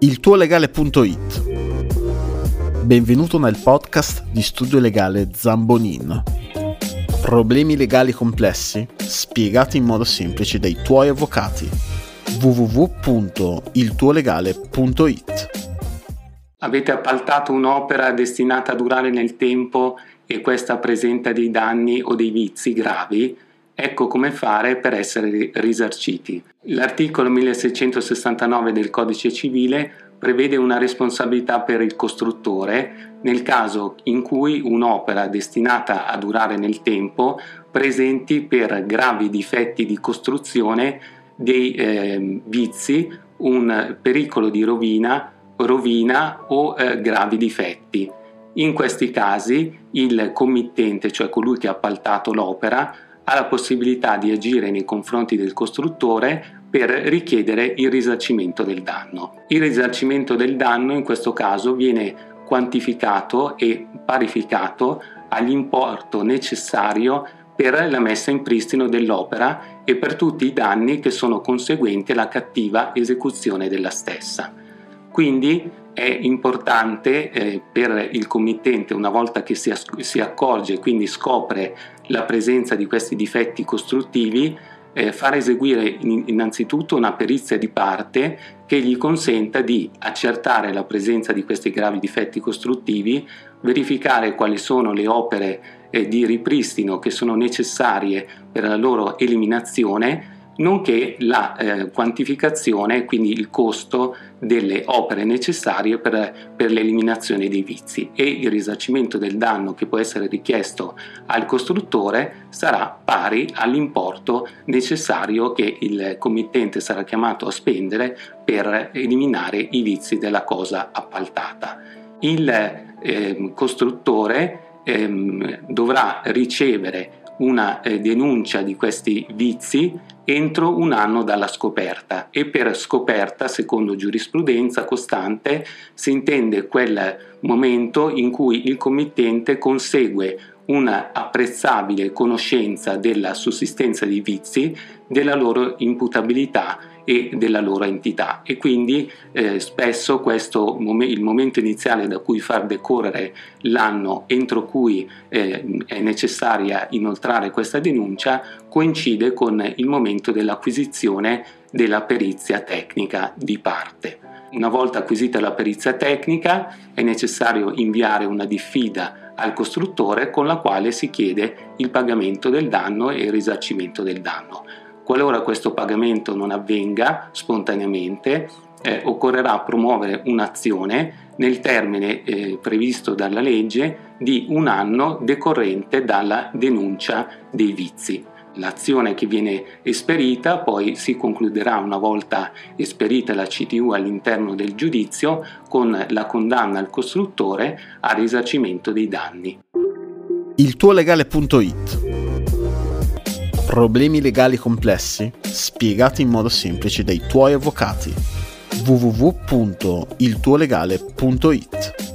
Il tuo legale.it Benvenuto nel podcast di studio legale Zambonin. Problemi legali complessi spiegati in modo semplice dai tuoi avvocati. www.iltuolegale.it Avete appaltato un'opera destinata a durare nel tempo e questa presenta dei danni o dei vizi gravi? Ecco come fare per essere risarciti. L'articolo 1669 del Codice civile prevede una responsabilità per il costruttore nel caso in cui un'opera destinata a durare nel tempo presenti per gravi difetti di costruzione dei eh, vizi, un pericolo di rovina, rovina o eh, gravi difetti. In questi casi il committente, cioè colui che ha appaltato l'opera, ha la possibilità di agire nei confronti del costruttore per richiedere il risarcimento del danno. Il risarcimento del danno in questo caso viene quantificato e parificato all'importo necessario per la messa in pristino dell'opera e per tutti i danni che sono conseguenti alla cattiva esecuzione della stessa. Quindi è importante eh, per il committente, una volta che si, si accorge, quindi scopre la presenza di questi difetti costruttivi, eh, far eseguire in, innanzitutto una perizia di parte che gli consenta di accertare la presenza di questi gravi difetti costruttivi, verificare quali sono le opere eh, di ripristino che sono necessarie per la loro eliminazione nonché la eh, quantificazione, quindi il costo delle opere necessarie per, per, l'eliminazione dei vizi e il risarcimento del danno che può essere richiesto al costruttore sarà pari all'importo necessario che il committente sarà chiamato a spendere per eliminare i vizi della cosa appaltata. Il eh, costruttore eh, dovrà ricevere una eh, denuncia di questi vizi entro un anno dalla scoperta e per scoperta, secondo giurisprudenza costante, si intende quel momento in cui il committente consegue una apprezzabile conoscenza della sussistenza di vizi, della loro imputabilità e della loro entità e quindi eh, spesso questo il momento iniziale da cui far decorrere l'anno entro cui eh, è necessaria inoltrare questa denuncia coincide con il momento dell'acquisizione della perizia tecnica di parte. Una volta acquisita la perizia tecnica è necessario inviare una diffida al costruttore con la quale si chiede il pagamento del danno e il risarcimento del danno. Qualora questo pagamento non avvenga spontaneamente, eh, occorrerà promuovere un'azione nel termine eh, previsto dalla legge di un anno decorrente dalla denuncia dei vizi. L'azione che viene esperita poi si concluderà una volta esperita la CTU all'interno del giudizio con la condanna al costruttore a risarcimento dei danni. Il tuo legale.it Problemi legali complessi spiegati in modo semplice dai tuoi avvocati. www.iltuolegale.it